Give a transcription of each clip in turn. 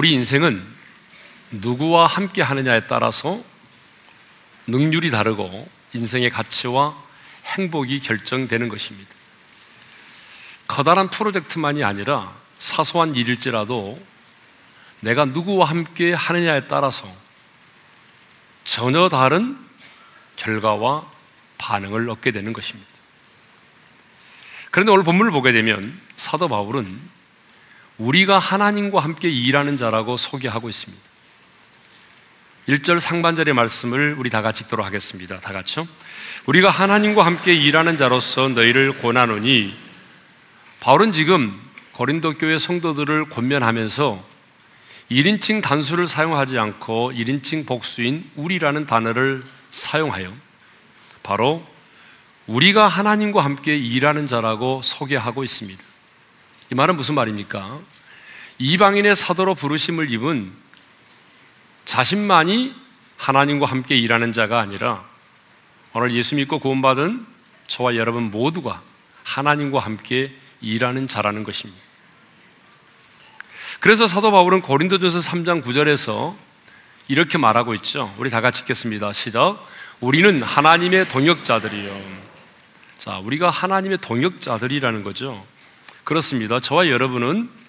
우리 인생은 누구와 함께 하느냐에 따라서 능률이 다르고 인생의 가치와 행복이 결정되는 것입니다. 커다란 프로젝트만이 아니라 사소한 일일지라도 내가 누구와 함께 하느냐에 따라서 전혀 다른 결과와 반응을 얻게 되는 것입니다. 그런데 오늘 본문을 보게 되면 사도 바울은 우리가 하나님과 함께 일하는 자라고 소개하고 있습니다. 1절 상반절의 말씀을 우리 다 같이 읽도록 하겠습니다. 다 같이요. 우리가 하나님과 함께 일하는 자로서 너희를 권하노니 바울은 지금 고린도 교회 성도들을 권면하면서 1인칭 단수를 사용하지 않고 1인칭 복수인 우리라는 단어를 사용하여 바로 우리가 하나님과 함께 일하는 자라고 소개하고 있습니다. 이 말은 무슨 말입니까? 이방인의 사도로 부르심을 입은 자신만이 하나님과 함께 일하는 자가 아니라 오늘 예수 믿고 구원받은 저와 여러분 모두가 하나님과 함께 일하는 자라는 것입니다. 그래서 사도 바울은 고린도전서 3장 9절에서 이렇게 말하고 있죠. 우리 다 같이 읽겠습니다. 시작. 우리는 하나님의 동역자들이요. 자, 우리가 하나님의 동역자들이라는 거죠. 그렇습니다. 저와 여러분은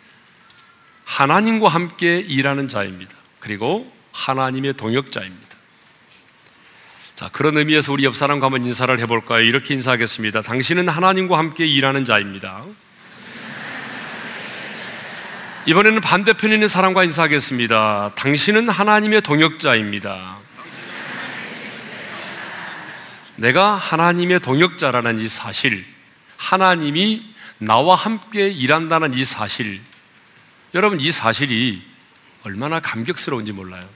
하나님과 함께 일하는 자입니다. 그리고 하나님의 동역자입니다. 자, 그런 의미에서 우리 옆 사람과 한번 인사를 해볼까요? 이렇게 인사하겠습니다. 당신은 하나님과 함께 일하는 자입니다. 이번에는 반대편에 있는 사람과 인사하겠습니다. 당신은 하나님의 동역자입니다. 내가 하나님의 동역자라는 이 사실, 하나님이 나와 함께 일한다는 이 사실, 여러분 이 사실이 얼마나 감격스러운지 몰라요.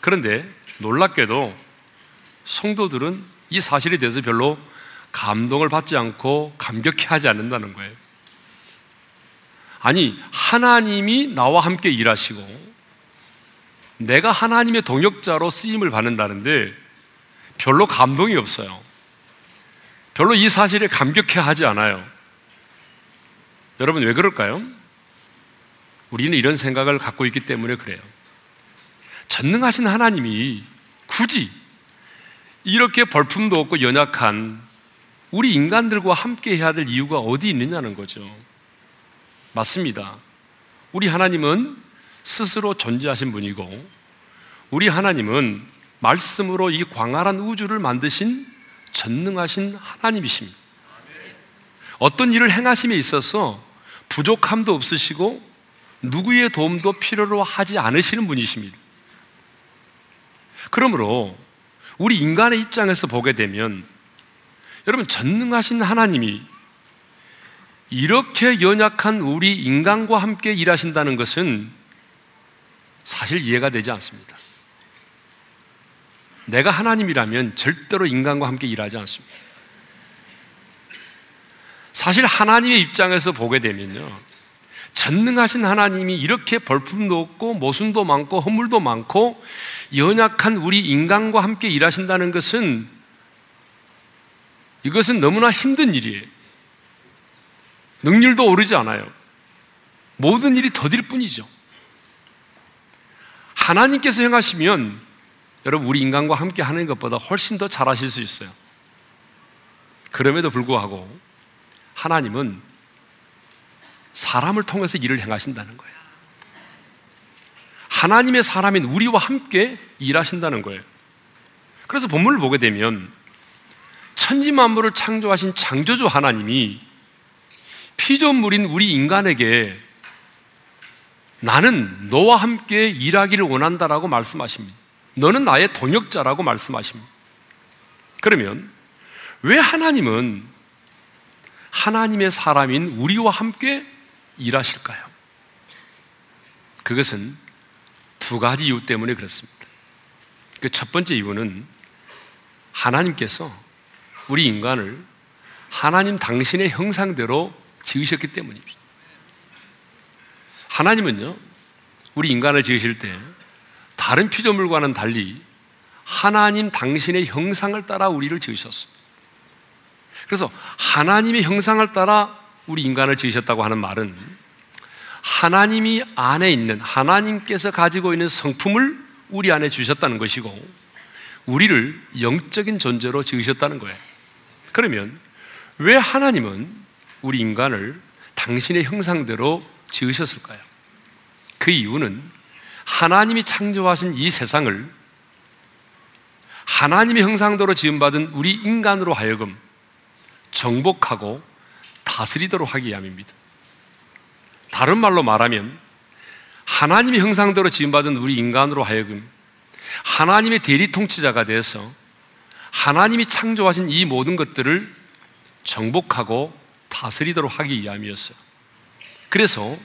그런데 놀랍게도 성도들은 이 사실에 대해서 별로 감동을 받지 않고 감격해 하지 않는다는 거예요. 아니, 하나님이 나와 함께 일하시고 내가 하나님의 동역자로 쓰임을 받는다는데 별로 감동이 없어요. 별로 이 사실에 감격해 하지 않아요. 여러분 왜 그럴까요? 우리는 이런 생각을 갖고 있기 때문에 그래요. 전능하신 하나님이 굳이 이렇게 벌품도 없고 연약한 우리 인간들과 함께 해야 될 이유가 어디 있느냐는 거죠. 맞습니다. 우리 하나님은 스스로 존재하신 분이고, 우리 하나님은 말씀으로 이 광활한 우주를 만드신 전능하신 하나님이십니다. 어떤 일을 행하심에 있어서 부족함도 없으시고 누구의 도움도 필요로 하지 않으시는 분이십니다. 그러므로 우리 인간의 입장에서 보게 되면 여러분 전능하신 하나님이 이렇게 연약한 우리 인간과 함께 일하신다는 것은 사실 이해가 되지 않습니다. 내가 하나님이라면 절대로 인간과 함께 일하지 않습니다. 사실 하나님의 입장에서 보게 되면요. 전능하신 하나님이 이렇게 벌품도 없고 모순도 많고 허물도 많고 연약한 우리 인간과 함께 일하신다는 것은 이것은 너무나 힘든 일이에요. 능률도 오르지 않아요. 모든 일이 더딜 뿐이죠. 하나님께서 행하시면 여러분 우리 인간과 함께 하는 것보다 훨씬 더 잘하실 수 있어요. 그럼에도 불구하고 하나님은 사람을 통해서 일을 행하신다는 거예요. 하나님의 사람인 우리와 함께 일하신다는 거예요. 그래서 본문을 보게 되면 천지 만물을 창조하신 창조주 하나님이 피조물인 우리 인간에게 나는 너와 함께 일하기를 원한다라고 말씀하십니다. 너는 나의 동역자라고 말씀하십니다. 그러면 왜 하나님은 하나님의 사람인 우리와 함께 일하실까요? 그것은 두 가지 이유 때문에 그렇습니다. 그 첫 번째 이유는 하나님께서 우리 인간을 하나님 당신의 형상대로 지으셨기 때문입니다. 하나님은요, 우리 인간을 지으실 때 다른 피조물과는 달리 하나님 당신의 형상을 따라 우리를 지으셨습니다. 그래서 하나님의 형상을 따라 우리 인간을 지으셨다고 하는 말은 하나님이 안에 있는 하나님께서 가지고 있는 성품을 우리 안에 주셨다는 것이고 우리를 영적인 존재로 지으셨다는 거예요. 그러면 왜 하나님은 우리 인간을 당신의 형상대로 지으셨을까요? 그 이유는 하나님이 창조하신 이 세상을 하나님의 형상대로 지음받은 우리 인간으로 하여금 정복하고 다스리도록 하기 위함입니다. 다른 말로 말하면 하나님의 형상대로 지음받은 우리 인간으로 하여금 하나님의 대리 통치자가 되어서 하나님이 창조하신 이 모든 것들을 정복하고 다스리도록 하기 위함이었어요. 그래서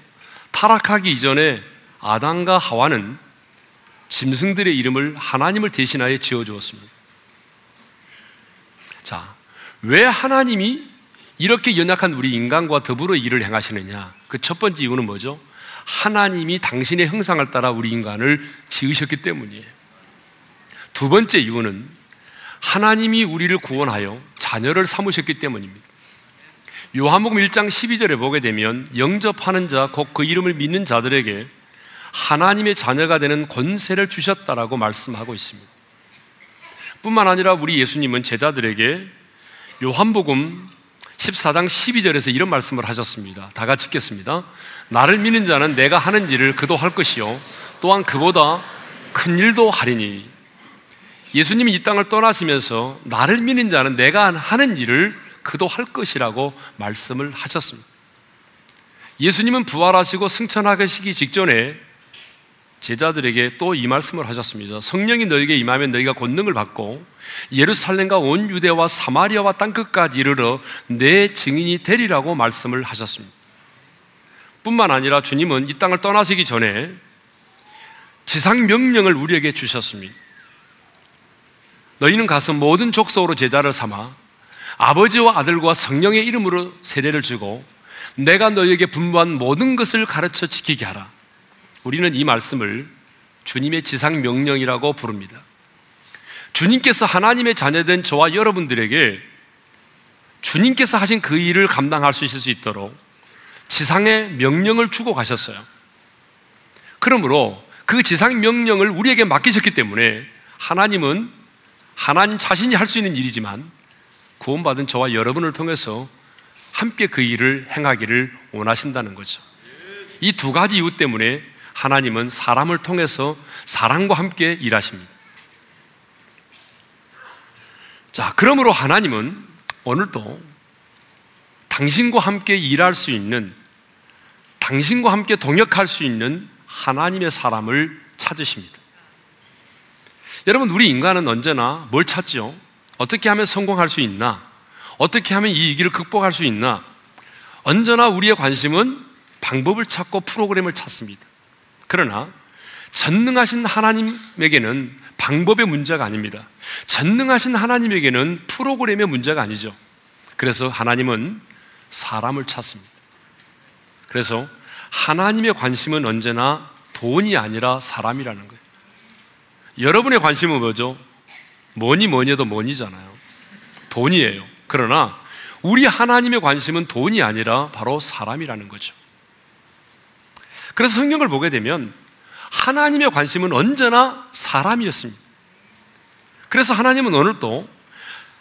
타락하기 이전에 아담과 하와는 짐승들의 이름을 하나님을 대신하여 지어주었습니다. 자, 왜 하나님이 이렇게 연약한 우리 인간과 더불어 일을 행하시느냐? 그 첫 번째 이유는 뭐죠? 하나님이 당신의 형상을 따라 우리 인간을 지으셨기 때문이에요. 두 번째 이유는 하나님이 우리를 구원하여 자녀를 삼으셨기 때문입니다. 요한복음 1장 12절에 보게 되면 영접하는 자, 곧 그 이름을 믿는 자들에게 하나님의 자녀가 되는 권세를 주셨다라고 말씀하고 있습니다. 뿐만 아니라 우리 예수님은 제자들에게 요한복음 14장 12절에서 이런 말씀을 하셨습니다. 다 같이 읽겠습니다. 나를 믿는 자는 내가 하는 일을 그도 할 것이요. 또한 그보다 큰 일도 하리니. 예수님이 이 땅을 떠나시면서 나를 믿는 자는 내가 하는 일을 그도 할 것이라고 말씀을 하셨습니다. 예수님은 부활하시고 승천하시기 직전에 제자들에게 또 이 말씀을 하셨습니다. 성령이 너에게 임하면 너희가 권능을 받고 예루살렘과 온 유대와 사마리아와 땅끝까지 이르러 내 증인이 되리라고 말씀을 하셨습니다. 뿐만 아니라 주님은 이 땅을 떠나시기 전에 지상 명령을 우리에게 주셨습니다. 너희는 가서 모든 족속으로 제자를 삼아 아버지와 아들과 성령의 이름으로 세례를 주고 내가 너희에게 분부한 모든 것을 가르쳐 지키게 하라. 우리는 이 말씀을 주님의 지상 명령이라고 부릅니다. 주님께서 하나님의 자녀된 저와 여러분들에게 주님께서 하신 그 일을 감당할 수 있을 수 있도록 지상의 명령을 주고 가셨어요. 그러므로 그 지상 명령을 우리에게 맡기셨기 때문에 하나님은 하나님 자신이 할 수 있는 일이지만 구원받은 저와 여러분을 통해서 함께 그 일을 행하기를 원하신다는 거죠. 이 두 가지 이유 때문에 하나님은 사람을 통해서 사랑과 함께 일하십니다. 자, 그러므로 하나님은 오늘도 당신과 함께 일할 수 있는, 당신과 함께 동역할 수 있는 하나님의 사람을 찾으십니다. 여러분, 우리 인간은 언제나 뭘 찾죠? 어떻게 하면 성공할 수 있나? 어떻게 하면 이 위기를 극복할 수 있나? 언제나 우리의 관심은 방법을 찾고 프로그램을 찾습니다. 그러나 전능하신 하나님에게는 방법의 문제가 아닙니다. 전능하신 하나님에게는 프로그램의 문제가 아니죠. 그래서 하나님은 사람을 찾습니다. 그래서 하나님의 관심은 언제나 돈이 아니라 사람이라는 거예요. 여러분의 관심은 뭐죠? 뭐니 뭐니 해도 뭐니잖아요. 돈이에요. 그러나 우리 하나님의 관심은 돈이 아니라 바로 사람이라는 거죠. 그래서 성경을 보게 되면 하나님의 관심은 언제나 사람이었습니다. 그래서 하나님은 오늘도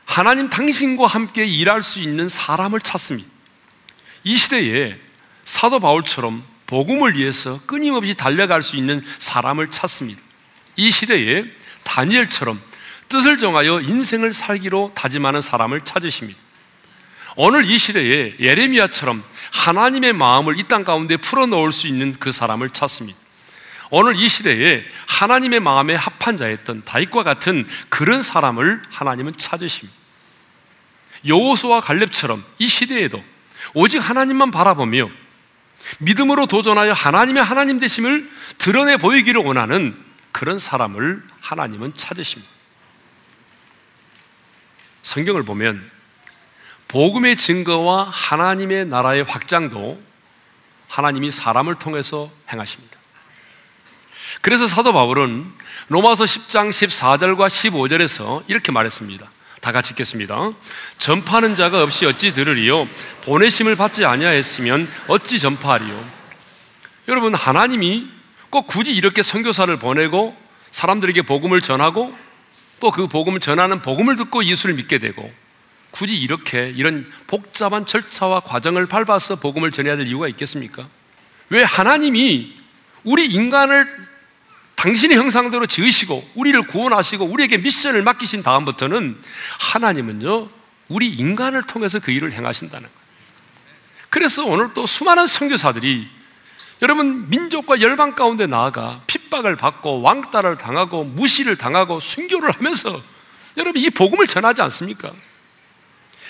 하나님 당신과 함께 일할 수 있는 사람을 찾습니다. 이 시대에 사도 바울처럼 복음을 위해서 끊임없이 달려갈 수 있는 사람을 찾습니다. 이 시대에 다니엘처럼 뜻을 정하여 인생을 살기로 다짐하는 사람을 찾으십니다. 오늘 이 시대에 예레미야처럼 하나님의 마음을 이 땅 가운데 풀어놓을 수 있는 그 사람을 찾습니다. 오늘 이 시대에 하나님의 마음에 합한 자였던 다윗과 같은 그런 사람을 하나님은 찾으십니다. 여호수와 갈렙처럼 이 시대에도 오직 하나님만 바라보며 믿음으로 도전하여 하나님의 하나님 되심을 드러내 보이기를 원하는 그런 사람을 하나님은 찾으십니다. 성경을 보면 복음의 증거와 하나님의 나라의 확장도 하나님이 사람을 통해서 행하십니다. 그래서 사도 바울은 로마서 10장 14절과 15절에서 이렇게 말했습니다. 다 같이 읽겠습니다. 전파하는 자가 없이 어찌 들으리요? 보내심을 받지 아니하였으면 어찌 전파하리요? 여러분 하나님이 꼭 굳이 이렇게 선교사를 보내고 사람들에게 복음을 전하고 또 그 복음을 전하는 복음을 듣고 예수를 믿게 되고 굳이 이렇게 이런 복잡한 절차와 과정을 밟아서 복음을 전해야 될 이유가 있겠습니까? 왜 하나님이 우리 인간을 당신의 형상대로 지으시고 우리를 구원하시고 우리에게 미션을 맡기신 다음부터는 하나님은요 우리 인간을 통해서 그 일을 행하신다는 거예요. 그래서 오늘 또 수많은 선교사들이 여러분 민족과 열방 가운데 나아가 핍박을 받고 왕따를 당하고 무시를 당하고 순교를 하면서 여러분 이 복음을 전하지 않습니까?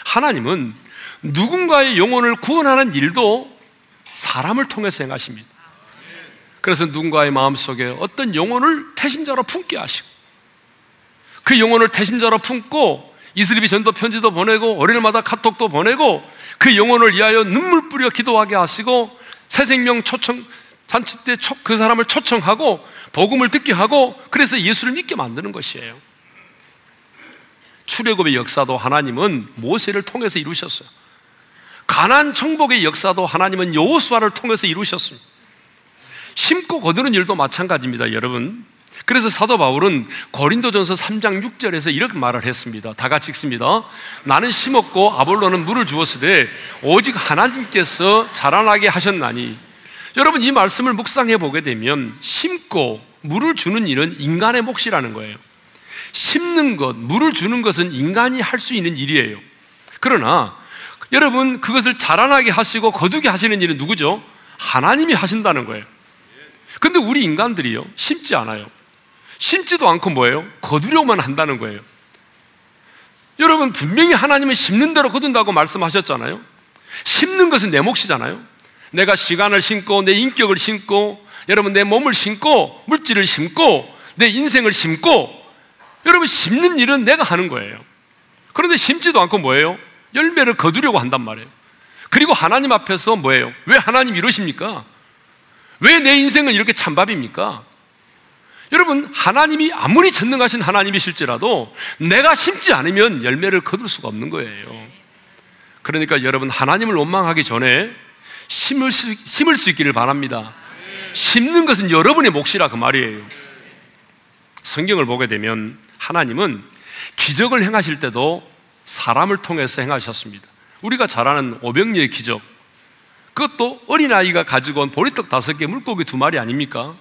하나님은 누군가의 영혼을 구원하는 일도 사람을 통해서 행하십니다. 그래서 누군가의 마음속에 어떤 영혼을 태신자로 품게 하시고 그 영혼을 태신자로 품고 이슬립이 전도 편지도 보내고 어린이마다 카톡도 보내고 그 영혼을 위하여 눈물 뿌려 기도하게 하시고 새 생명 초청 잔치 때그 사람을 초청하고 복음을 듣게 하고 그래서 예수를 믿게 만드는 것이에요. 출애굽의 역사도 하나님은 모세를 통해서 이루셨어요. 가난 정복의 역사도 하나님은 여호수아를 통해서 이루셨습니다. 심고 거두는 일도 마찬가지입니다, 여러분. 그래서 사도 바울은 고린도전서 3장 6절에서 이렇게 말을 했습니다. 다 같이 읽습니다. 나는 심었고 아볼로는 물을 주었으되 오직 하나님께서 자라나게 하셨나니 여러분 이 말씀을 묵상해 보게 되면 심고 물을 주는 일은 인간의 몫이라는 거예요. 심는 것, 물을 주는 것은 인간이 할 수 있는 일이에요. 그러나 여러분 그것을 자라나게 하시고 거두게 하시는 일은 누구죠? 하나님이 하신다는 거예요. 근데 우리 인간들이요 심지 않아요. 심지도 않고 뭐예요? 거두려만 한다는 거예요. 여러분 분명히 하나님은 심는 대로 거둔다고 말씀하셨잖아요. 심는 것은 내 몫이잖아요. 내가 시간을 심고 내 인격을 심고 여러분 내 몸을 심고 물질을 심고 내 인생을 심고 여러분 심는 일은 내가 하는 거예요. 그런데 심지도 않고 뭐예요? 열매를 거두려고 한단 말이에요. 그리고 하나님 앞에서 뭐예요? 왜 하나님 이러십니까? 왜 내 인생은 이렇게 찬밥입니까? 여러분, 하나님이 아무리 전능하신 하나님이실지라도 내가 심지 않으면 열매를 거둘 수가 없는 거예요. 그러니까 여러분, 하나님을 원망하기 전에 심을 수, 심을 수 있기를 바랍니다. 심는 것은 여러분의 몫이라 그 말이에요. 성경을 보게 되면 하나님은 기적을 행하실 때도 사람을 통해서 행하셨습니다. 우리가 잘 아는 오병리의 기적. 그것도 어린아이가 가지고 온 보리떡 다섯 개, 물고기 두 마리 아닙니까?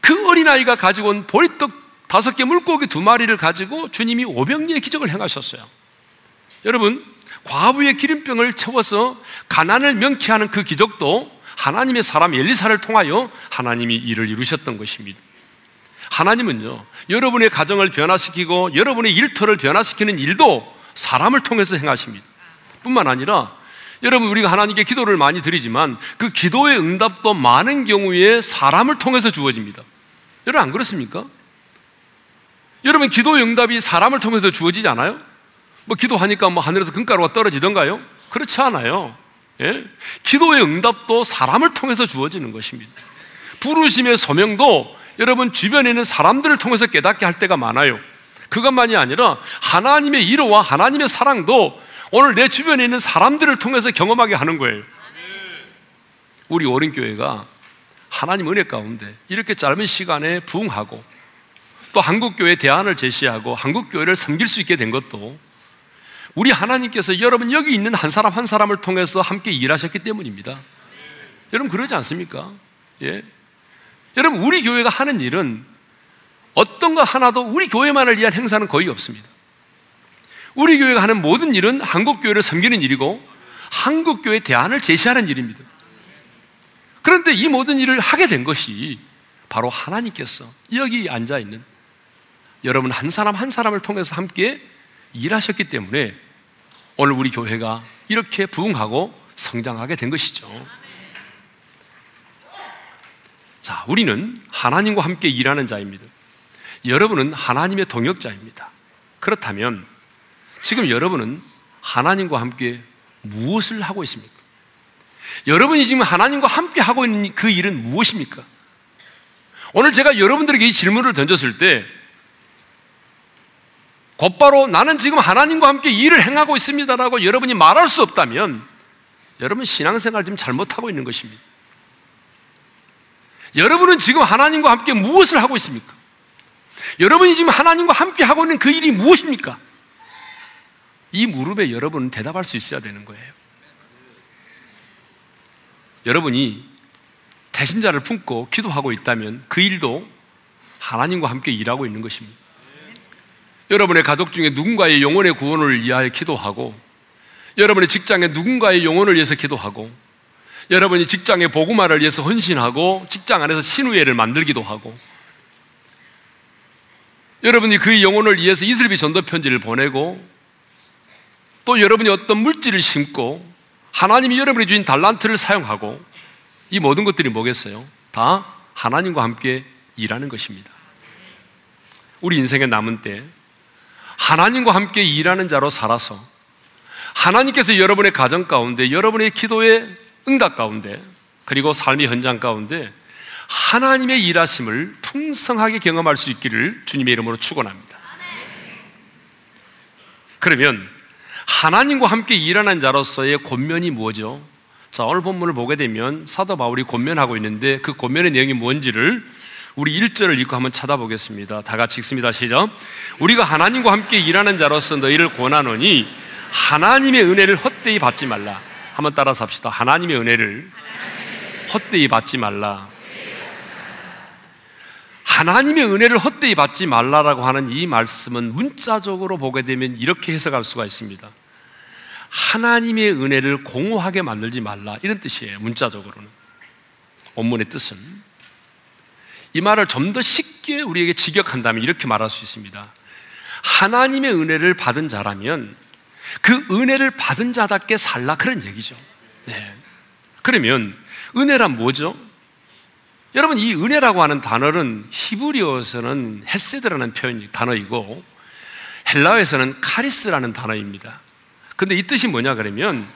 그 어린아이가 가지고 온 보리떡 다섯 개, 물고기 두 마리를 가지고 주님이 오병리의 기적을 행하셨어요. 여러분, 과부의 기름병을 채워서 가난을 명쾌하는 그 기적도 하나님의 사람 엘리사를 통하여 하나님이 일을 이루셨던 것입니다. 하나님은요, 여러분의 가정을 변화시키고 여러분의 일터를 변화시키는 일도 사람을 통해서 행하십니다. 뿐만 아니라 여러분 우리가 하나님께 기도를 많이 드리지만 그 기도의 응답도 많은 경우에 사람을 통해서 주어집니다. 여러분 안 그렇습니까? 여러분 기도의 응답이 사람을 통해서 주어지지 않아요? 뭐 기도하니까 뭐 하늘에서 금가루가 떨어지던가요? 그렇지 않아요. 예? 기도의 응답도 사람을 통해서 주어지는 것입니다. 부르심의 소명도 여러분 주변에 있는 사람들을 통해서 깨닫게 할 때가 많아요. 그것만이 아니라 하나님의 이로와 하나님의 사랑도 오늘 내 주변에 있는 사람들을 통해서 경험하게 하는 거예요. 우리 어린교회가 하나님 은혜 가운데 이렇게 짧은 시간에 부흥하고 또 한국교회 대안을 제시하고 한국교회를 섬길 수 있게 된 것도 우리 하나님께서 여러분 여기 있는 한 사람 한 사람을 통해서 함께 일하셨기 때문입니다. 여러분 그러지 않습니까? 예. 여러분, 우리 교회가 하는 일은 어떤 거 하나도 우리 교회만을 위한 행사는 거의 없습니다. 우리 교회가 하는 모든 일은 한국 교회를 섬기는 일이고 한국 교회 대안을 제시하는 일입니다. 그런데 이 모든 일을 하게 된 것이 바로 하나님께서 여기 앉아 있는 여러분 한 사람 한 사람을 통해서 함께 일하셨기 때문에 오늘 우리 교회가 이렇게 부흥하고 성장하게 된 것이죠. 자, 우리는 하나님과 함께 일하는 자입니다. 여러분은 하나님의 동역자입니다. 그렇다면 지금 여러분은 하나님과 함께 무엇을 하고 있습니까? 여러분이 지금 하나님과 함께 하고 있는 그 일은 무엇입니까? 오늘 제가 여러분들에게 이 질문을 던졌을 때 곧바로 나는 지금 하나님과 함께 일을 행하고 있습니다라고 여러분이 말할 수 없다면 여러분 신앙생활 좀 잘못하고 있는 것입니다. 여러분은 지금 하나님과 함께 무엇을 하고 있습니까? 여러분이 지금 하나님과 함께 하고 있는 그 일이 무엇입니까? 이 무릎에 여러분은 대답할 수 있어야 되는 거예요. 여러분이 대신자를 품고 기도하고 있다면 그 일도 하나님과 함께 일하고 있는 것입니다. 여러분의 가족 중에 누군가의 영혼의 구원을 위하여 기도하고 여러분의 직장에 누군가의 영혼을 위해서 기도하고 여러분이 직장의 복음화를 위해서 헌신하고 직장 안에서 신우회를 만들기도 하고 여러분이 그 영혼을 위해서 이슬비 전도 편지를 보내고 또 여러분이 어떤 물질을 심고 하나님이 여러분이 주신 달란트를 사용하고 이 모든 것들이 뭐겠어요? 다 하나님과 함께 일하는 것입니다. 우리 인생의 남은 때 하나님과 함께 일하는 자로 살아서 하나님께서 여러분의 가정 가운데 여러분의 기도의 응답 가운데 그리고 삶의 현장 가운데 하나님의 일하심을 풍성하게 경험할 수 있기를 주님의 이름으로 축원합니다. 그러면 하나님과 함께 일하는 자로서의 권면이 뭐죠? 자, 오늘 본문을 보게 되면 사도 바울이 권면하고 있는데 그 권면의 내용이 뭔지를 우리 1절을 읽고 한번 찾아보겠습니다. 다 같이 읽습니다. 시작. 우리가 하나님과 함께 일하는 자로서 너희를 권하노니 하나님의 은혜를 헛되이 받지 말라. 한번 따라서 합시다. 하나님의 은혜를 헛되이 받지 말라. 하나님의 은혜를 헛되이 받지 말라라고 하는 이 말씀은 문자적으로 보게 되면 이렇게 해석할 수가 있습니다. 하나님의 은혜를 공허하게 만들지 말라. 이런 뜻이에요. 문자적으로는. 원문의 뜻은. 이 말을 좀 더 쉽게 우리에게 직역한다면 이렇게 말할 수 있습니다. 하나님의 은혜를 받은 자라면 그 은혜를 받은 자답게 살라 그런 얘기죠. 네. 그러면 은혜란 뭐죠? 여러분 이 은혜라고 하는 단어는 히브리어에서는 헤세드라는 표현 단어이고 헬라어에서는 카리스라는 단어입니다. 근데 이 뜻이 뭐냐 그러면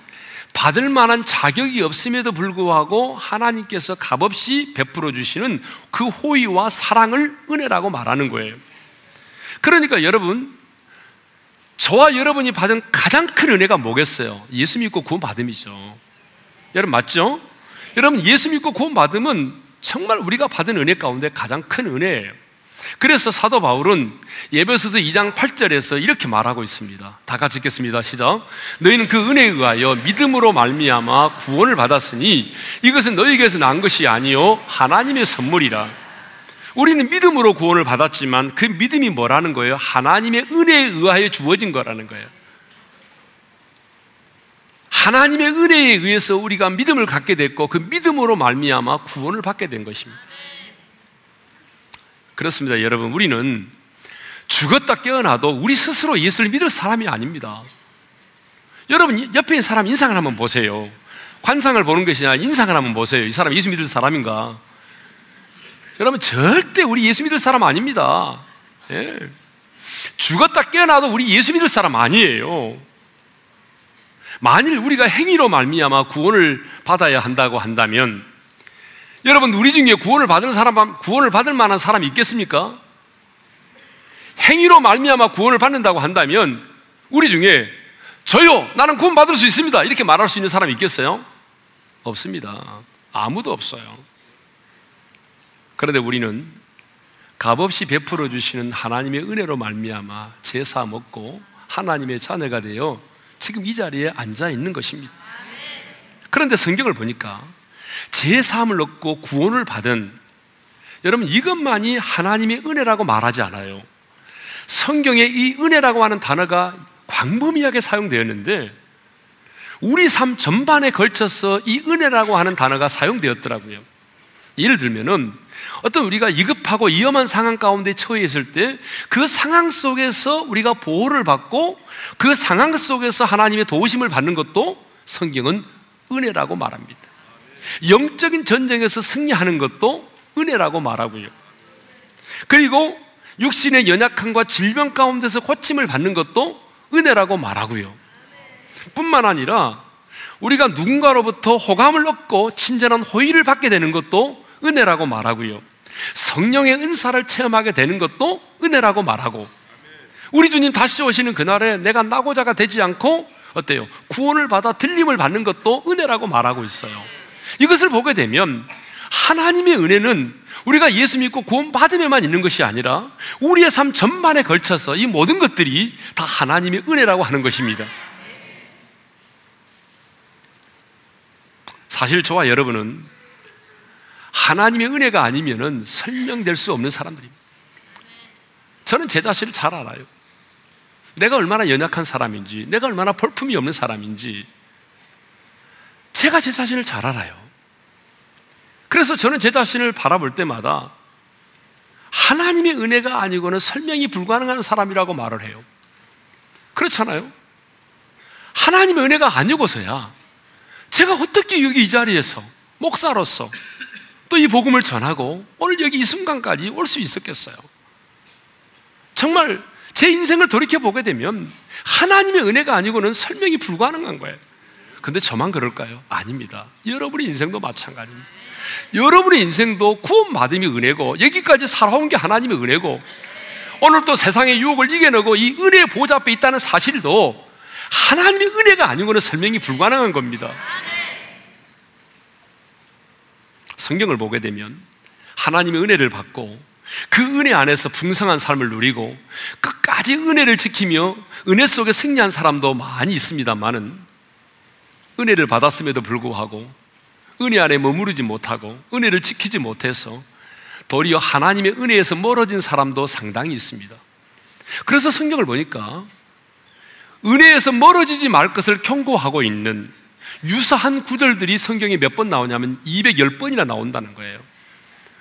받을 만한 자격이 없음에도 불구하고 하나님께서 값없이 베풀어 주시는 그 호의와 사랑을 은혜라고 말하는 거예요. 그러니까 여러분 저와 여러분이 받은 가장 큰 은혜가 뭐겠어요? 예수 믿고 구원받음이죠. 여러분 맞죠? 여러분 예수 믿고 구원받음은 정말 우리가 받은 은혜 가운데 가장 큰 은혜예요. 그래서 사도 바울은 예배소서 2장 8절에서 이렇게 말하고 있습니다. 다 같이 읽겠습니다. 시작. 너희는 그 은혜에 의하여 믿음으로 말미암아 구원을 받았으니 이것은 너희에게서 난 것이 아니요 하나님의 선물이라. 우리는 믿음으로 구원을 받았지만 그 믿음이 뭐라는 거예요? 하나님의 은혜에 의하여 주어진 거라는 거예요. 하나님의 은혜에 의해서 우리가 믿음을 갖게 됐고 그 믿음으로 말미암아 구원을 받게 된 것입니다. 그렇습니다, 여러분. 우리는 죽었다 깨어나도 우리 스스로 예수를 믿을 사람이 아닙니다. 여러분 옆에 있는 사람 인상을 한번 보세요. 관상을 보는 것이 아니라 인상을 한번 보세요. 이 사람 예수 믿을 사람인가? 여러분 절대 우리 예수 믿을 사람 아닙니다. 예. 죽었다 깨어나도 우리 예수 믿을 사람 아니에요. 만일 우리가 행위로 말미암아 구원을 받아야 한다고 한다면 여러분 우리 중에 구원을 받을 사람 구원을 받을 만한 사람이 있겠습니까? 행위로 말미암아 구원을 받는다고 한다면 우리 중에 저요 나는 구원 받을 수 있습니다 이렇게 말할 수 있는 사람이 있겠어요? 없습니다. 아무도 없어요. 그런데 우리는 값없이 베풀어 주시는 하나님의 은혜로 말미암아 제사 먹고 하나님의 자녀가 되어 지금 이 자리에 앉아 있는 것입니다. 그런데 성경을 보니까 제사함을 얻고 구원을 받은 여러분 이것만이 하나님의 은혜라고 말하지 않아요. 성경에 이 은혜라고 하는 단어가 광범위하게 사용되었는데 우리 삶 전반에 걸쳐서 이 은혜라고 하는 단어가 사용되었더라고요. 예를 들면은 어떤 우리가 위급하고 위험한 상황 가운데 처해 있을 때 그 상황 속에서 우리가 보호를 받고 그 상황 속에서 하나님의 도우심을 받는 것도 성경은 은혜라고 말합니다. 영적인 전쟁에서 승리하는 것도 은혜라고 말하고요. 그리고 육신의 연약함과 질병 가운데서 고침을 받는 것도 은혜라고 말하고요. 뿐만 아니라 우리가 누군가로부터 호감을 얻고 친절한 호의를 받게 되는 것도 은혜라고 말하고요. 성령의 은사를 체험하게 되는 것도 은혜라고 말하고 우리 주님 다시 오시는 그날에 내가 나고자가 되지 않고 어때요? 구원을 받아 들림을 받는 것도 은혜라고 말하고 있어요. 이것을 보게 되면 하나님의 은혜는 우리가 예수 믿고 구원 받으면만 있는 것이 아니라 우리의 삶 전반에 걸쳐서 이 모든 것들이 다 하나님의 은혜라고 하는 것입니다. 사실 저와 여러분은 하나님의 은혜가 아니면은 설명될 수 없는 사람들입니다. 저는 제 자신을 잘 알아요. 내가 얼마나 연약한 사람인지, 내가 얼마나 볼품이 없는 사람인지, 제가 제 자신을 잘 알아요. 그래서 저는 제 자신을 바라볼 때마다 하나님의 은혜가 아니고는 설명이 불가능한 사람이라고 말을 해요. 그렇잖아요? 하나님의 은혜가 아니고서야 제가 어떻게 여기 이 자리에서 목사로서 또 이 복음을 전하고 오늘 여기 이 순간까지 올 수 있었겠어요? 정말 제 인생을 돌이켜 보게 되면 하나님의 은혜가 아니고는 설명이 불가능한 거예요. 근데 저만 그럴까요? 아닙니다. 여러분의 인생도 마찬가지입니다. 여러분의 인생도 구원받음이 은혜고 여기까지 살아온 게 하나님의 은혜고 오늘 또 세상의 유혹을 이겨내고 이 은혜의 보좌 앞에 있다는 사실도 하나님의 은혜가 아니고는 설명이 불가능한 겁니다. 성경을 보게 되면 하나님의 은혜를 받고 그 은혜 안에서 풍성한 삶을 누리고 끝까지 은혜를 지키며 은혜 속에 승리한 사람도 많이 있습니다만은 은혜를 받았음에도 불구하고 은혜 안에 머무르지 못하고 은혜를 지키지 못해서 도리어 하나님의 은혜에서 멀어진 사람도 상당히 있습니다. 그래서 성경을 보니까 은혜에서 멀어지지 말 것을 경고하고 있는 유사한 구절들이 성경에 몇 번 나오냐면 210번이나 나온다는 거예요.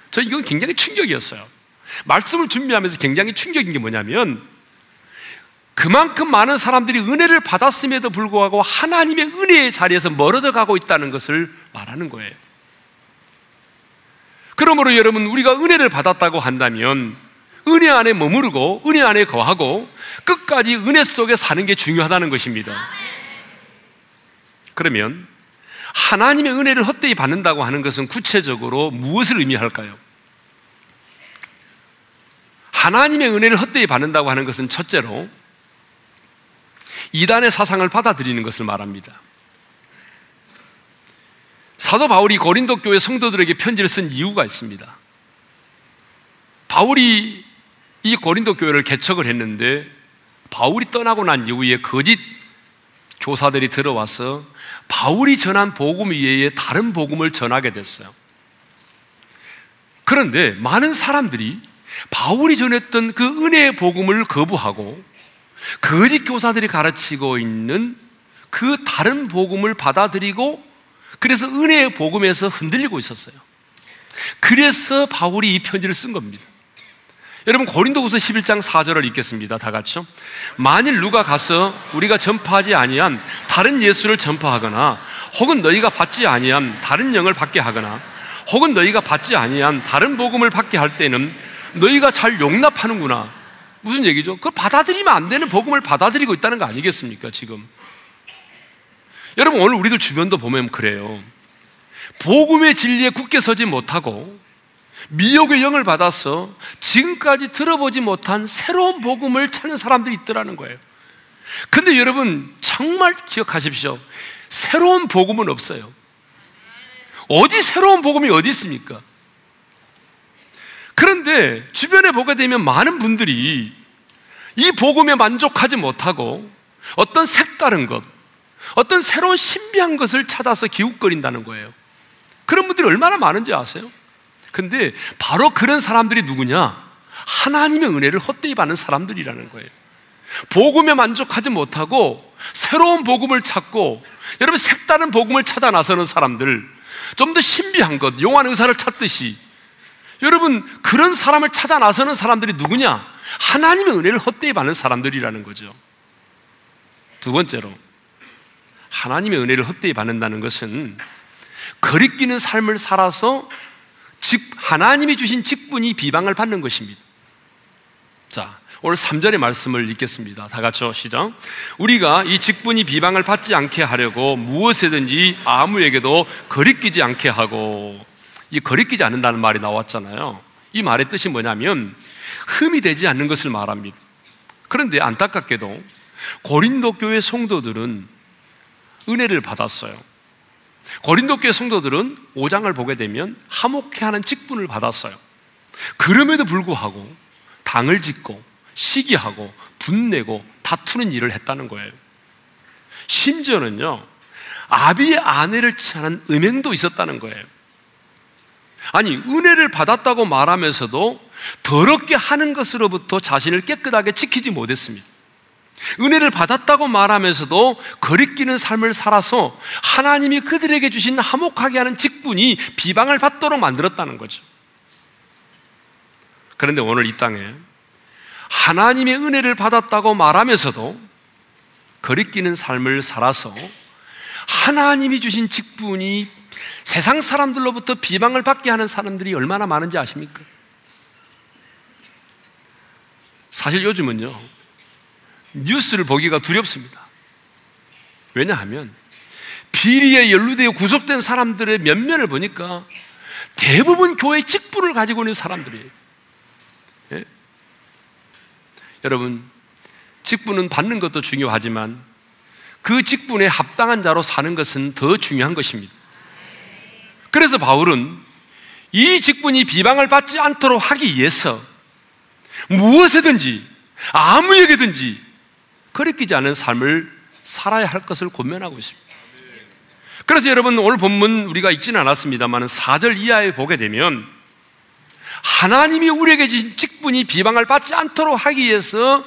저 이건 굉장히 충격이었어요. 말씀을 준비하면서 굉장히 충격인 게 뭐냐면 그만큼 많은 사람들이 은혜를 받았음에도 불구하고 하나님의 은혜의 자리에서 멀어져 가고 있다는 것을 말하는 거예요. 그러므로 여러분, 우리가 은혜를 받았다고 한다면 은혜 안에 머무르고 은혜 안에 거하고 끝까지 은혜 속에 사는 게 중요하다는 것입니다. 그러면 하나님의 은혜를 헛되이 받는다고 하는 것은 구체적으로 무엇을 의미할까요? 하나님의 은혜를 헛되이 받는다고 하는 것은 첫째로 이단의 사상을 받아들이는 것을 말합니다. 사도 바울이 고린도 교회 성도들에게 편지를 쓴 이유가 있습니다. 바울이 이 고린도 교회를 개척을 했는데 바울이 떠나고 난 이후에 거짓 교사들이 들어와서 바울이 전한 복음 이외에 다른 복음을 전하게 됐어요. 그런데 많은 사람들이 바울이 전했던 그 은혜의 복음을 거부하고 거짓 교사들이 가르치고 있는 그 다른 복음을 받아들이고 그래서 은혜의 복음에서 흔들리고 있었어요. 그래서 바울이 이 편지를 쓴 겁니다. 여러분 고린도후서 11장 4절을 읽겠습니다. 다 같이요. 만일 누가 가서 우리가 전파하지 아니한 다른 예수를 전파하거나 혹은 너희가 받지 아니한 다른 영을 받게 하거나 혹은 너희가 받지 아니한 다른 복음을 받게 할 때는 너희가 잘 용납하는구나. 무슨 얘기죠? 그 받아들이면 안 되는 복음을 받아들이고 있다는 거 아니겠습니까, 지금? 여러분, 오늘 우리들 주변도 보면 그래요. 복음의 진리에 굳게 서지 못하고 미혹의 영을 받아서 지금까지 들어보지 못한 새로운 복음을 찾는 사람들이 있더라는 거예요. 근데 여러분, 정말 기억하십시오. 새로운 복음은 없어요. 어디 새로운 복음이 어디 있습니까? 그런데 주변에 보게 되면 많은 분들이 이 복음에 만족하지 못하고 어떤 색다른 것, 어떤 새로운 신비한 것을 찾아서 기웃거린다는 거예요. 그런 분들이 얼마나 많은지 아세요? 근데 바로 그런 사람들이 누구냐? 하나님의 은혜를 헛되이 받는 사람들이라는 거예요. 복음에 만족하지 못하고 새로운 복음을 찾고 여러분 색다른 복음을 찾아 나서는 사람들 좀 더 신비한 것, 용한 의사를 찾듯이 여러분, 그런 사람을 찾아 나서는 사람들이 누구냐? 하나님의 은혜를 헛되이 받는 사람들이라는 거죠. 두 번째로, 하나님의 은혜를 헛되이 받는다는 것은 거리끼는 삶을 살아서 즉, 하나님이 주신 직분이 비방을 받는 것입니다. 자, 오늘 3절의 말씀을 읽겠습니다. 다 같이 시작. 우리가 이 직분이 비방을 받지 않게 하려고 무엇에든지 아무에게도 거리끼지 않게 하고 이 거리끼지 않는다는 말이 나왔잖아요. 이 말의 뜻이 뭐냐면 흠이 되지 않는 것을 말합니다. 그런데 안타깝게도 고린도 교회 성도들은 은혜를 받았어요. 고린도 교회 성도들은 5장을 보게 되면 화목해 하는 직분을 받았어요. 그럼에도 불구하고 당을 짓고 시기하고 분내고 다투는 일을 했다는 거예요. 심지어는요, 아비의 아내를 취하는 음행도 있었다는 거예요. 아니, 은혜를 받았다고 말하면서도 더럽게 하는 것으로부터 자신을 깨끗하게 지키지 못했습니다. 은혜를 받았다고 말하면서도 거리끼는 삶을 살아서 하나님이 그들에게 주신 화목하게 하는 직분이 비방을 받도록 만들었다는 거죠. 그런데 오늘 이 땅에 하나님의 은혜를 받았다고 말하면서도 거리끼는 삶을 살아서 하나님이 주신 직분이 세상 사람들로부터 비방을 받게 하는 사람들이 얼마나 많은지 아십니까? 사실 요즘은요, 뉴스를 보기가 두렵습니다. 왜냐하면 비리에 연루되어 구속된 사람들의 면면을 보니까 대부분 교회 직분을 가지고 있는 사람들이에요. 예? 여러분, 직분은 받는 것도 중요하지만 그 직분에 합당한 자로 사는 것은 더 중요한 것입니다. 그래서 바울은 이 직분이 비방을 받지 않도록 하기 위해서 무엇에든지 아무에게든지 거리끼지 않은 삶을 살아야 할 것을 권면하고 있습니다. 그래서 여러분 오늘 본문 우리가 읽지는 않았습니다만 4절 이하에 보게 되면 하나님이 우리에게 주신 직분이 비방을 받지 않도록 하기 위해서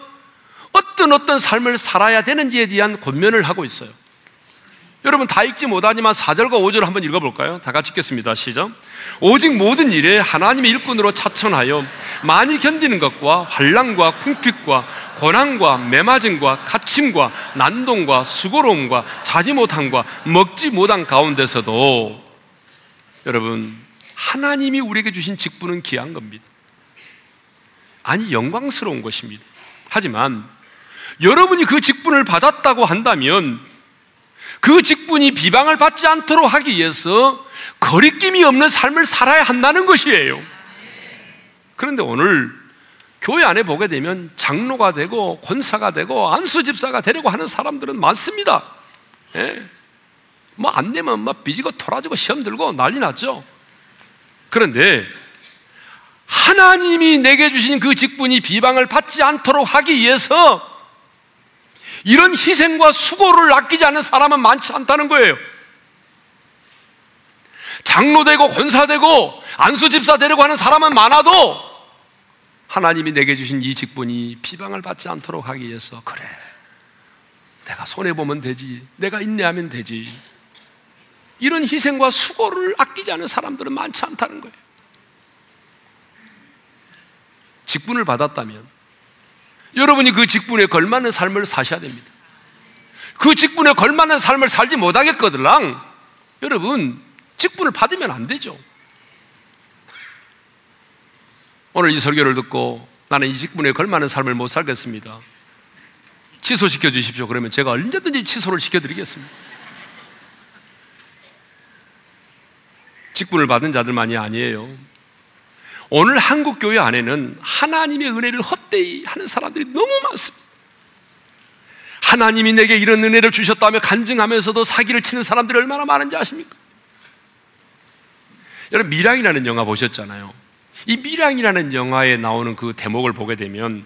어떤 어떤 삶을 살아야 되는지에 대한 권면을 하고 있어요. 여러분 다 읽지 못하지만 4절과 5절 한번 읽어볼까요? 다 같이 읽겠습니다. 시작. 오직 모든 일에 하나님의 일꾼으로 차천하여 많이 견디는 것과 환란과 궁핍과 고난과 매맞음과 갇힘과 난동과 수고로움과 자지 못함과 먹지 못한 가운데서도 여러분 하나님이 우리에게 주신 직분은 귀한 겁니다. 아니 영광스러운 것입니다. 하지만 여러분이 그 직분을 받았다고 한다면 그 직분이 비방을 받지 않도록 하기 위해서 거리낌이 없는 삶을 살아야 한다는 것이에요. 그런데 오늘 교회 안에 보게 되면 장로가 되고 권사가 되고 안수집사가 되려고 하는 사람들은 많습니다. 예. 뭐안 되면 막 삐지고 토라지고 시험 들고 난리 났죠. 그런데 하나님이 내게 주신 그 직분이 비방을 받지 않도록 하기 위해서 이런 희생과 수고를 아끼지 않는 사람은 많지 않다는 거예요. 장로되고 권사되고 안수집사 되려고 하는 사람은 많아도 하나님이 내게 주신 이 직분이 비방을 받지 않도록 하기 위해서 그래. 내가 손해보면 되지. 내가 인내하면 되지. 이런 희생과 수고를 아끼지 않는 사람들은 많지 않다는 거예요. 직분을 받았다면 여러분이 그 직분에 걸맞는 삶을 사셔야 됩니다. 그 직분에 걸맞는 삶을 살지 못하겠거들랑 여러분 직분을 받으면 안 되죠. 오늘 이 설교를 듣고 나는 이 직분에 걸맞는 삶을 못 살겠습니다. 취소시켜 주십시오. 그러면 제가 언제든지 취소를 시켜드리겠습니다. 직분을 받은 자들만이 아니에요. 오늘 한국 교회 안에는 하나님의 은혜를 헛되이 하는 사람들이 너무 많습니다. 하나님이 내게 이런 은혜를 주셨다며 간증하면서도 사기를 치는 사람들이 얼마나 많은지 아십니까? 여러분 미랑이라는 영화 보셨잖아요. 이 미랑이라는 영화에 나오는 그 대목을 보게 되면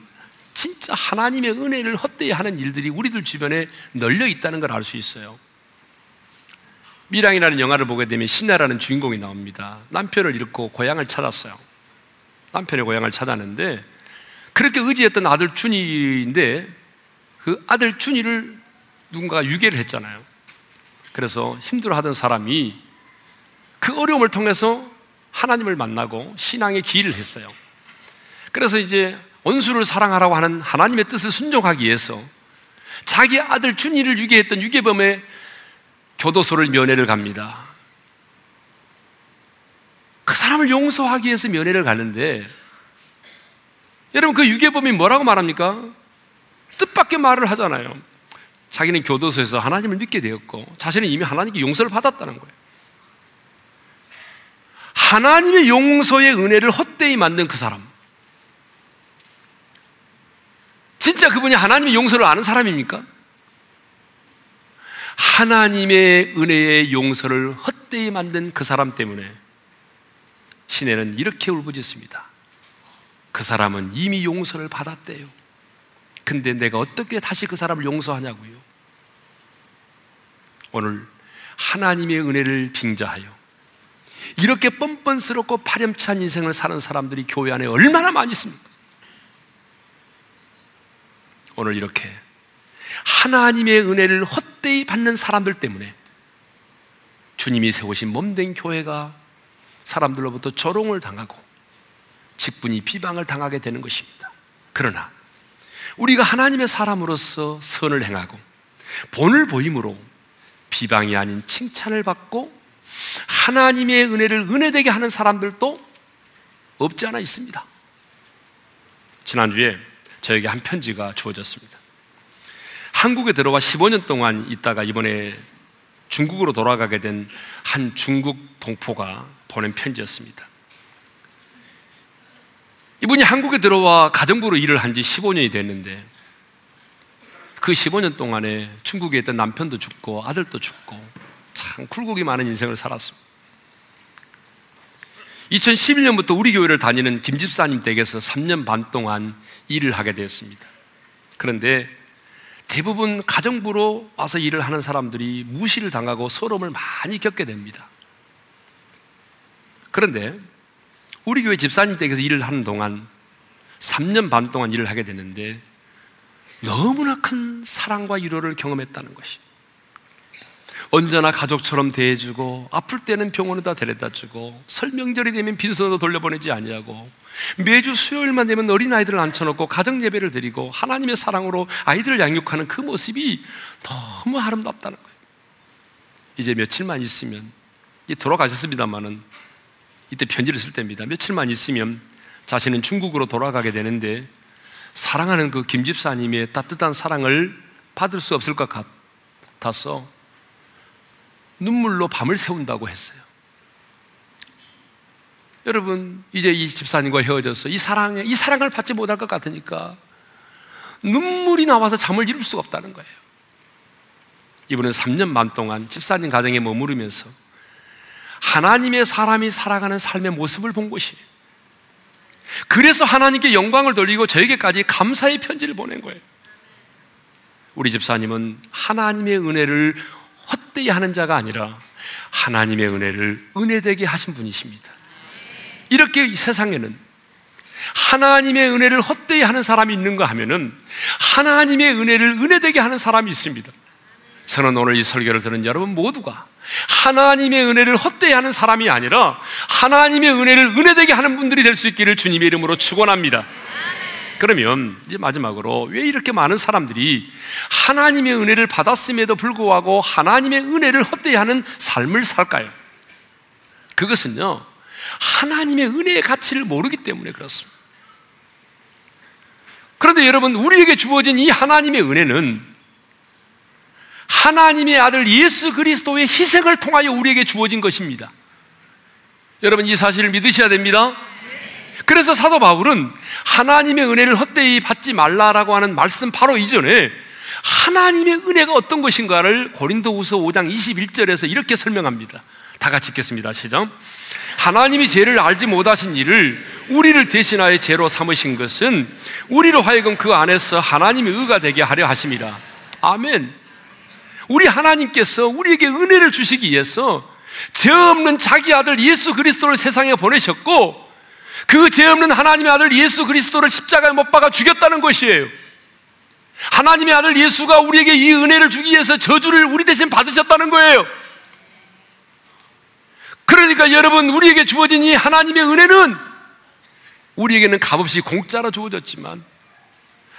진짜 하나님의 은혜를 헛되이 하는 일들이 우리들 주변에 널려 있다는 걸 알 수 있어요. 미랑이라는 영화를 보게 되면 신나라는 주인공이 나옵니다. 남편을 잃고 고향을 찾았어요. 남편의 고향을 찾았는데 그렇게 의지했던 아들 준이인데 그 아들 준이를 누군가가 유괴를 했잖아요. 그래서 힘들어하던 사람이 그 어려움을 통해서 하나님을 만나고 신앙의 길을 했어요. 그래서 이제 원수를 사랑하라고 하는 하나님의 뜻을 순종하기 위해서 자기 아들 준이를 유괴했던 유괴범의 교도소를 면회를 갑니다. 그 사람을 용서하기 위해서 면회를 가는데 여러분 그 유괴범이 뭐라고 말합니까? 뜻밖의 말을 하잖아요. 자기는 교도소에서 하나님을 믿게 되었고 자신은 이미 하나님께 용서를 받았다는 거예요. 하나님의 용서의 은혜를 헛되이 만든 그 사람. 진짜 그분이 하나님의 용서를 아는 사람입니까? 하나님의 은혜의 용서를 헛되이 만든 그 사람 때문에 시내는 이렇게 울부짖습니다. 그 사람은 이미 용서를 받았대요. 근데 내가 어떻게 다시 그 사람을 용서하냐고요. 오늘 하나님의 은혜를 빙자하여 이렇게 뻔뻔스럽고 파렴치한 인생을 사는 사람들이 교회 안에 얼마나 많이 있습니까? 오늘 이렇게 하나님의 은혜를 헛되이 받는 사람들 때문에 주님이 세우신 몸된 교회가 사람들로부터 조롱을 당하고 직분이 비방을 당하게 되는 것입니다. 그러나 우리가 하나님의 사람으로서 선을 행하고 본을 보임으로 비방이 아닌 칭찬을 받고 하나님의 은혜를 은혜되게 하는 사람들도 없지 않아 있습니다. 지난주에 저에게 한 편지가 주어졌습니다. 한국에 들어와 15년 동안 있다가 이번에 중국으로 돌아가게 된 한 중국 동포가 보낸 편지였습니다. 이분이 한국에 들어와 가정부로 일을 한 지 15년이 됐는데 그 15년 동안에 중국에 있던 남편도 죽고 아들도 죽고 참 굴곡이 많은 인생을 살았습니다. 2011년부터 우리 교회를 다니는 김 집사님 댁에서 3년 반 동안 일을 하게 되었습니다. 그런데 대부분 가정부로 와서 일을 하는 사람들이 무시를 당하고 서러움을 많이 겪게 됩니다. 그런데 우리 교회 집사님 댁에서 일을 하는 동안 3년 반 동안 일을 하게 됐는데 너무나 큰 사랑과 위로를 경험했다는 것이. 언제나 가족처럼 대해주고 아플 때는 병원에다 데려다주고 설명절이 되면 빈손으로 돌려보내지 아니하고 매주 수요일만 되면 어린 아이들을 앉혀놓고 가정 예배를 드리고 하나님의 사랑으로 아이들을 양육하는 그 모습이 너무 아름답다는 거예요. 이제 며칠만 있으면 이 돌아가셨습니다만은 이때 편지를 쓸 때입니다. 며칠만 있으면 자신은 중국으로 돌아가게 되는데 사랑하는 그 김집사님의 따뜻한 사랑을 받을 수 없을 것 같아서 눈물로 밤을 새운다고 했어요. 여러분, 이제 이 집사님과 헤어져서 이 사랑에, 이 사랑을 받지 못할 것 같으니까 눈물이 나와서 잠을 이룰 수가 없다는 거예요. 이분은 3년 반 동안 집사님 가정에 머무르면서 하나님의 사람이 살아가는 삶의 모습을 본 것이에요. 그래서 하나님께 영광을 돌리고 저에게까지 감사의 편지를 보낸 거예요. 우리 집사님은 하나님의 은혜를 헛되이 하는 자가 아니라 하나님의 은혜를 은혜되게 하신 분이십니다. 이렇게 세상에는 하나님의 은혜를 헛되이 하는 사람이 있는가 하면은 하나님의 은혜를 은혜되게 하는 사람이 있습니다. 저는 오늘 이 설교를 들은 여러분 모두가 하나님의 은혜를 헛되이 하는 사람이 아니라 하나님의 은혜를 은혜되게 하는 분들이 될 수 있기를 주님의 이름으로 축원합니다. 그러면 이제 마지막으로 왜 이렇게 많은 사람들이 하나님의 은혜를 받았음에도 불구하고 하나님의 은혜를 헛되이 하는 삶을 살까요? 그것은요, 하나님의 은혜의 가치를 모르기 때문에 그렇습니다. 그런데 여러분, 우리에게 주어진 이 하나님의 은혜는 하나님의 아들 예수 그리스도의 희생을 통하여 우리에게 주어진 것입니다. 여러분, 이 사실을 믿으셔야 됩니다. 그래서 사도 바울은 하나님의 은혜를 헛되이 받지 말라라고 하는 말씀 바로 이전에 하나님의 은혜가 어떤 것인가를 고린도후서 5장 21절에서 이렇게 설명합니다. 다 같이 읽겠습니다. 시작. 하나님이 죄를 알지 못하신 일을 우리를 대신하여 죄로 삼으신 것은 우리로 하여금 그 안에서 하나님의 의가 되게 하려 하심이라. 아멘. 우리 하나님께서 우리에게 은혜를 주시기 위해서 죄 없는 자기 아들 예수 그리스도를 세상에 보내셨고 그 죄 없는 하나님의 아들 예수 그리스도를 십자가에 못 박아 죽였다는 것이에요. 하나님의 아들 예수가 우리에게 이 은혜를 주기 위해서 저주를 우리 대신 받으셨다는 거예요. 그러니까 여러분, 우리에게 주어진 이 하나님의 은혜는 우리에게는 값없이 공짜로 주어졌지만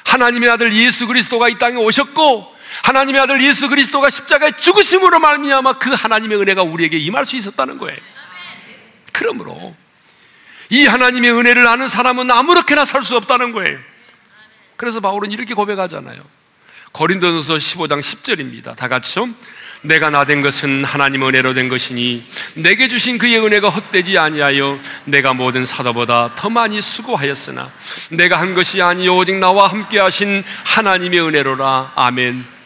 하나님의 아들 예수 그리스도가 이 땅에 오셨고 하나님의 아들 예수 그리스도가 십자가에 죽으심으로 말미암아 그 하나님의 은혜가 우리에게 임할 수 있었다는 거예요. 그러므로 이 하나님의 은혜를 아는 사람은 아무렇게나 살 수 없다는 거예요. 그래서 바울은 이렇게 고백하잖아요. 고린도전서 15장 10절입니다. 다 같이요. 내가 나 된 것은 하나님 은혜로 된 것이니 내게 주신 그의 은혜가 헛되지 아니하여 내가 모든 사도보다 더 많이 수고하였으나 내가 한 것이 아니요 오직 나와 함께 하신 하나님의 은혜로라. 아멘.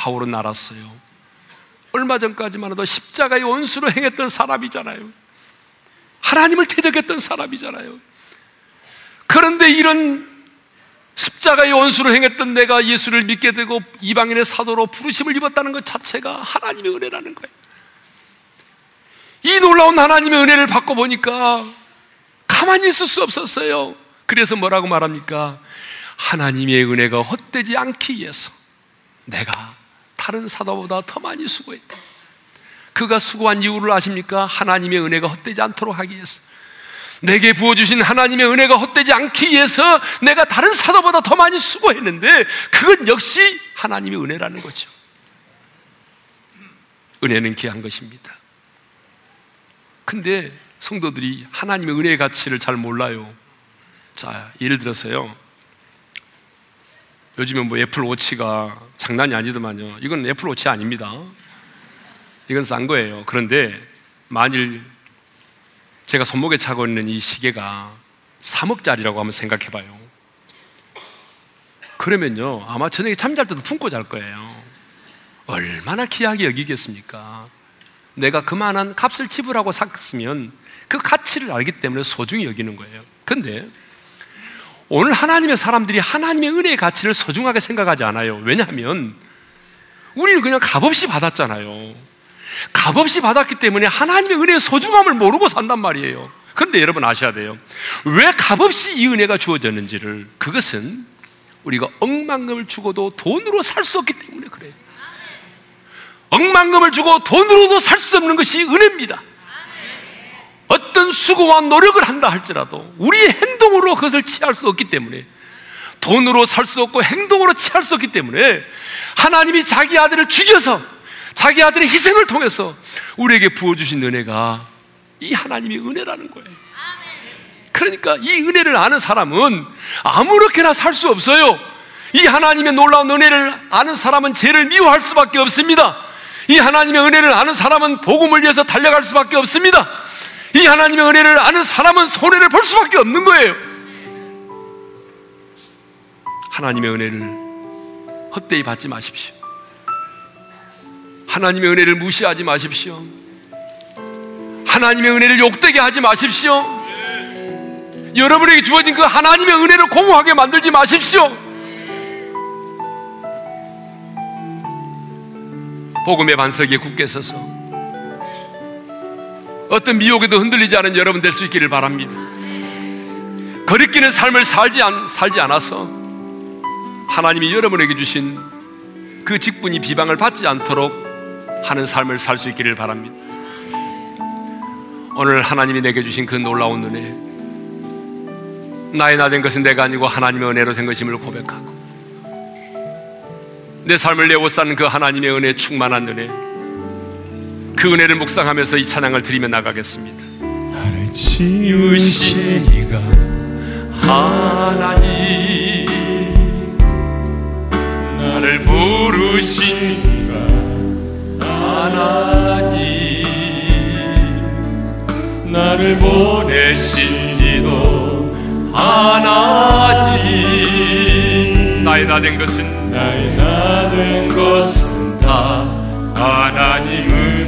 바울은 알았어요. 얼마 전까지만 해도 십자가의 원수로 행했던 사람이잖아요. 하나님을 대적했던 사람이잖아요. 그런데 이런 십자가의 원수로 행했던 내가 예수를 믿게 되고 이방인의 사도로 부르심을 입었다는 것 자체가 하나님의 은혜라는 거예요. 이 놀라운 하나님의 은혜를 받고 보니까 가만히 있을 수 없었어요. 그래서 뭐라고 말합니까? 하나님의 은혜가 헛되지 않기 위해서 내가 다른 사도보다 더 많이 수고했다. 그가 수고한 이유를 아십니까? 하나님의 은혜가 헛되지 않도록 하기 위해서. 내게 부어주신 하나님의 은혜가 헛되지 않기 위해서 내가 다른 사도보다 더 많이 수고했는데 그건 역시 하나님의 은혜라는 거죠. 은혜는 귀한 것입니다. 근데 성도들이 하나님의 은혜의 가치를 잘 몰라요. 자, 예를 들어서요. 요즘에 뭐 애플워치가 장난이 아니더만요. 이건 애플워치 아닙니다. 이건 싼 거예요. 그런데 만일 제가 손목에 차고 있는 이 시계가 3억짜리라고 한번 생각해 봐요. 그러면요. 아마 저녁에 잠잘 때도 품고 잘 거예요. 얼마나 귀하게 여기겠습니까? 내가 그만한 값을 지불하고 샀으면 그 가치를 알기 때문에 소중히 여기는 거예요. 근데 오늘 하나님의 사람들이 하나님의 은혜의 가치를 소중하게 생각하지 않아요. 왜냐하면 우리는 그냥 값없이 받았잖아요. 값없이 받았기 때문에 하나님의 은혜의 소중함을 모르고 산단 말이에요. 그런데 여러분 아셔야 돼요. 왜 값없이 이 은혜가 주어졌는지를 그것은 우리가 억만금을 주고도 돈으로 살 수 없기 때문에 그래요. 억만금을 주고 돈으로도 살 수 없는 것이 은혜입니다. 어떤 수고와 노력을 한다 할지라도 우리의 행동으로 그것을 취할 수 없기 때문에 돈으로 살 수 없고 행동으로 취할 수 없기 때문에 하나님이 자기 아들을 죽여서 자기 아들의 희생을 통해서 우리에게 부어주신 은혜가 이 하나님의 은혜라는 거예요. 그러니까 이 은혜를 아는 사람은 아무렇게나 살 수 없어요. 이 하나님의 놀라운 은혜를 아는 사람은 죄를 미워할 수밖에 없습니다. 이 하나님의 은혜를 아는 사람은 복음을 위해서 달려갈 수밖에 없습니다. 이 하나님의 은혜를 아는 사람은 손해를 볼 수밖에 없는 거예요. 하나님의 은혜를 헛되이 받지 마십시오. 하나님의 은혜를 무시하지 마십시오. 하나님의 은혜를 욕되게 하지 마십시오. 여러분에게 주어진 그 하나님의 은혜를 공허하게 만들지 마십시오. 복음의 반석에 굳게 서서 어떤 미혹에도 흔들리지 않은 여러분 될 수 있기를 바랍니다. 거리끼는 삶을 살지, 않, 살지 않아서 하나님이 여러분에게 주신 그 직분이 비방을 받지 않도록 하는 삶을 살 수 있기를 바랍니다. 오늘 하나님이 내게 주신 그 놀라운 은혜, 나의 나 된 것은 내가 아니고 하나님의 은혜로 된 것임을 고백하고, 내 삶을 내고 사는 그 하나님의 은혜 충만한 은혜, 그 은혜를 묵상하면서 이 찬양을 드리며 나가겠습니다. 나를 지으신 이가 하나님 나를 부르신 이가 하나님 나를 보내신 이도 하나님 나의 나 된 것은 나의 나 된 것은 다 하나님 은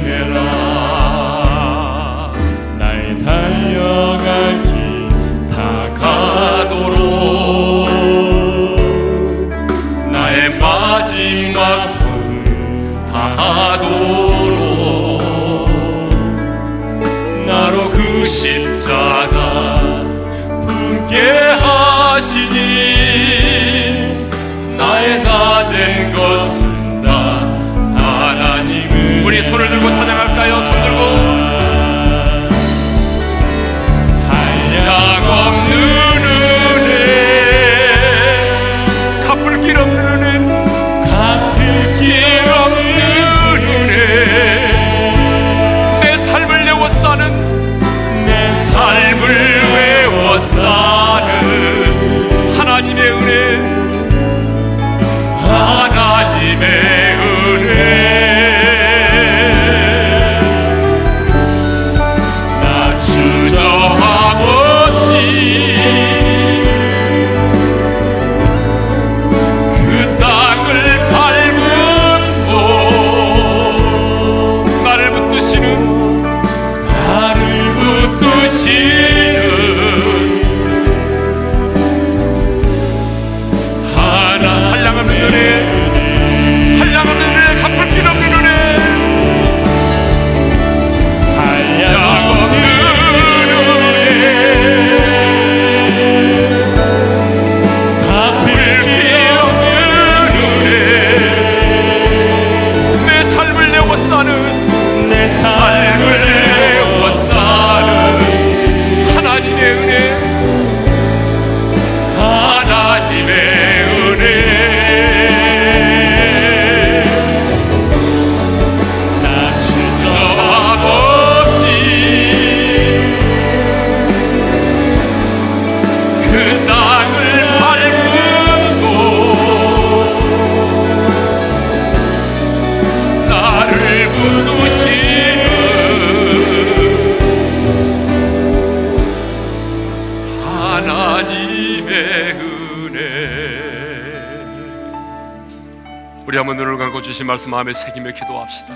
말씀 마음에 새기며 기도합시다.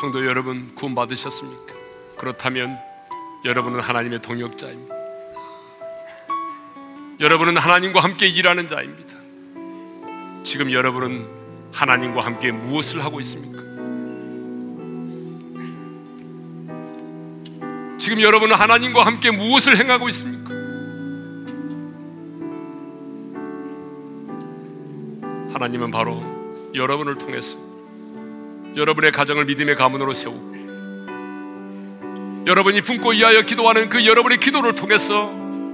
성도 여러분 구원 받으셨습니까? 그렇다면 여러분은 하나님의 동역자입니다. 여러분은 하나님과 함께 일하는 자입니다. 지금 여러분은 하나님과 함께 무엇을 하고 있습니까? 지금 여러분은 하나님과 함께 무엇을 행하고 있습니까? 하나님은 바로 여러분을 통해서 여러분의 가정을 믿음의 가문으로 세우고 여러분이 품고 이하여 기도하는 그 여러분의 기도를 통해서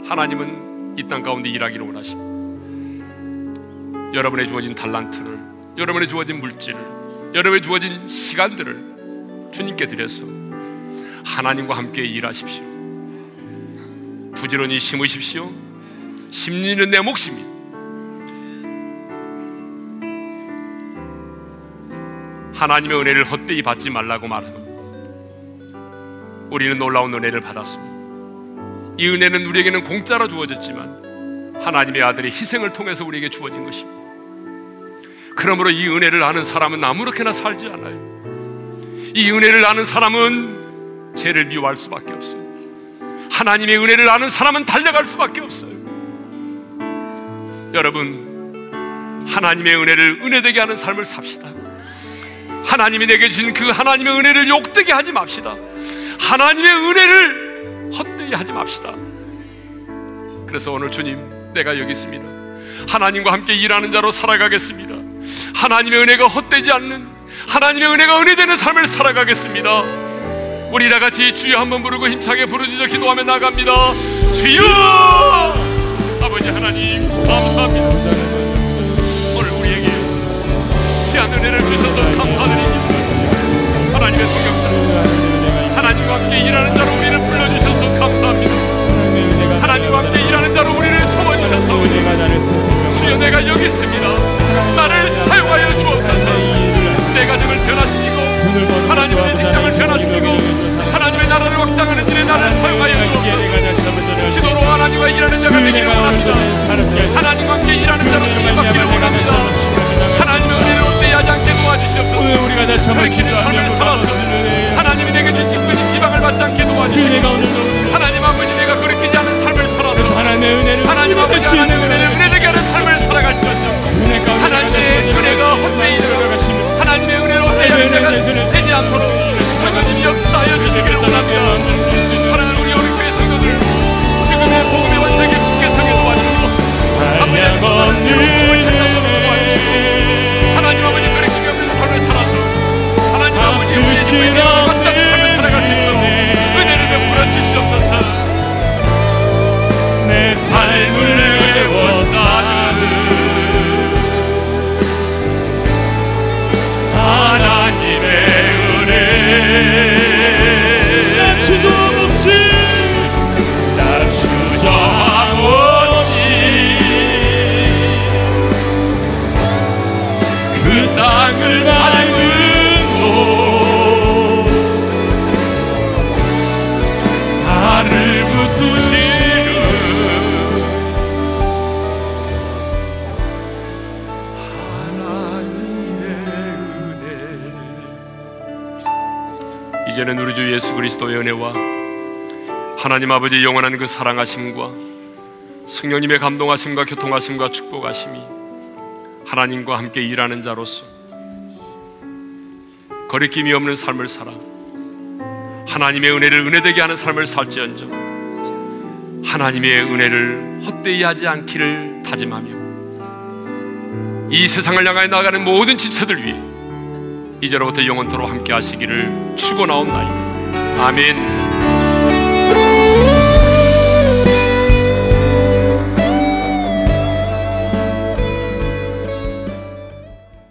하나님은 이 땅 가운데 일하기를 원하십니다. 여러분의 주어진 달란트를, 여러분의 주어진 물질을, 여러분의 주어진 시간들을 주님께 드려서 하나님과 함께 일하십시오. 부지런히 심으십시오. 심리는 내 몫입니다. 하나님의 은혜를 헛되이 받지 말라고 말합니다. 우리는 놀라운 은혜를 받았습니다. 이 은혜는 우리에게는 공짜로 주어졌지만 하나님의 아들의 희생을 통해서 우리에게 주어진 것입니다. 그러므로 이 은혜를 아는 사람은 아무렇게나 살지 않아요. 이 은혜를 아는 사람은 죄를 미워할 수밖에 없어요. 하나님의 은혜를 아는 사람은 달려갈 수밖에 없어요. 여러분, 하나님의 은혜를 은혜되게 하는 삶을 삽시다. 하나님이 내게 주신 그 하나님의 은혜를 욕되게 하지 맙시다. 하나님의 은혜를 헛되이 하지 맙시다. 그래서 오늘 주님, 내가 여기 있습니다. 하나님과 함께 일하는 자로 살아가겠습니다. 하나님의 은혜가 헛되지 않는 하나님의 은혜가 은혜되는 삶을 살아가겠습니다. 우리 다 같이 주여 한번 부르고 힘차게 부르짖어 기도하며 나갑니다. 주여! 아버지 하나님 감사합니다. 은혜를 주셔서 감사드립니다. 하나님의 동역자 하나님과 함께 일하는 자로 우리를 불러주셔서 감사합니다. 하나님과 함께 일하는 자로 우리를 소원주셔서 주여 내가 여기 있습니다. 나를 사용하여 주옵소서. 내 가정을 변화시키고 하나님의 내 직장을 변화시키고 하나님의 나라를 확장하는 일에 나를 사용하여 주옵소서. 기도로 하나님과 일하는 자가 되기를 원합니다. 하나님과 함께 일하는 자로 쓰임받기를 원합니다. 하나님 주시옵소서. 우리가 다시 한번 가르치는 삶을 살아서 하나님이 내게 주신 직분이 비방을 받지 않게 도와주시고 하나님 아버지 내가 그렇게 하는 삶을 살아서 하나님의 은혜를 하나님 아버지 하나님의 은혜를 은혜되게 하는 삶을 살아갈지언정 하나님의 은혜가 헛되이 들어가시며 하나님의 은혜를 헛되이 자가 되지 않도록 하나님 역사하여 주시기를 원합니다. 하나님 우리 우리 교회 성도들 지금의 복음의 완성에 굳게 서게 도와주시고 아버지 하나님 아 하나님 아버지 영원한 그 사랑하심과 성령님의 감동하심과 교통하심과 축복하심이 하나님과 함께 일하는 자로서 거리낌이 없는 삶을 살아 하나님의 은혜를 은혜되게 하는 삶을 살지언정 하나님의 은혜를 헛되이 하지 않기를 다짐하며 이 세상을 향하여 나가는 모든 지체들 위해 이제로부터 영원토로 함께 하시기를 축원하옵나이다. 아멘.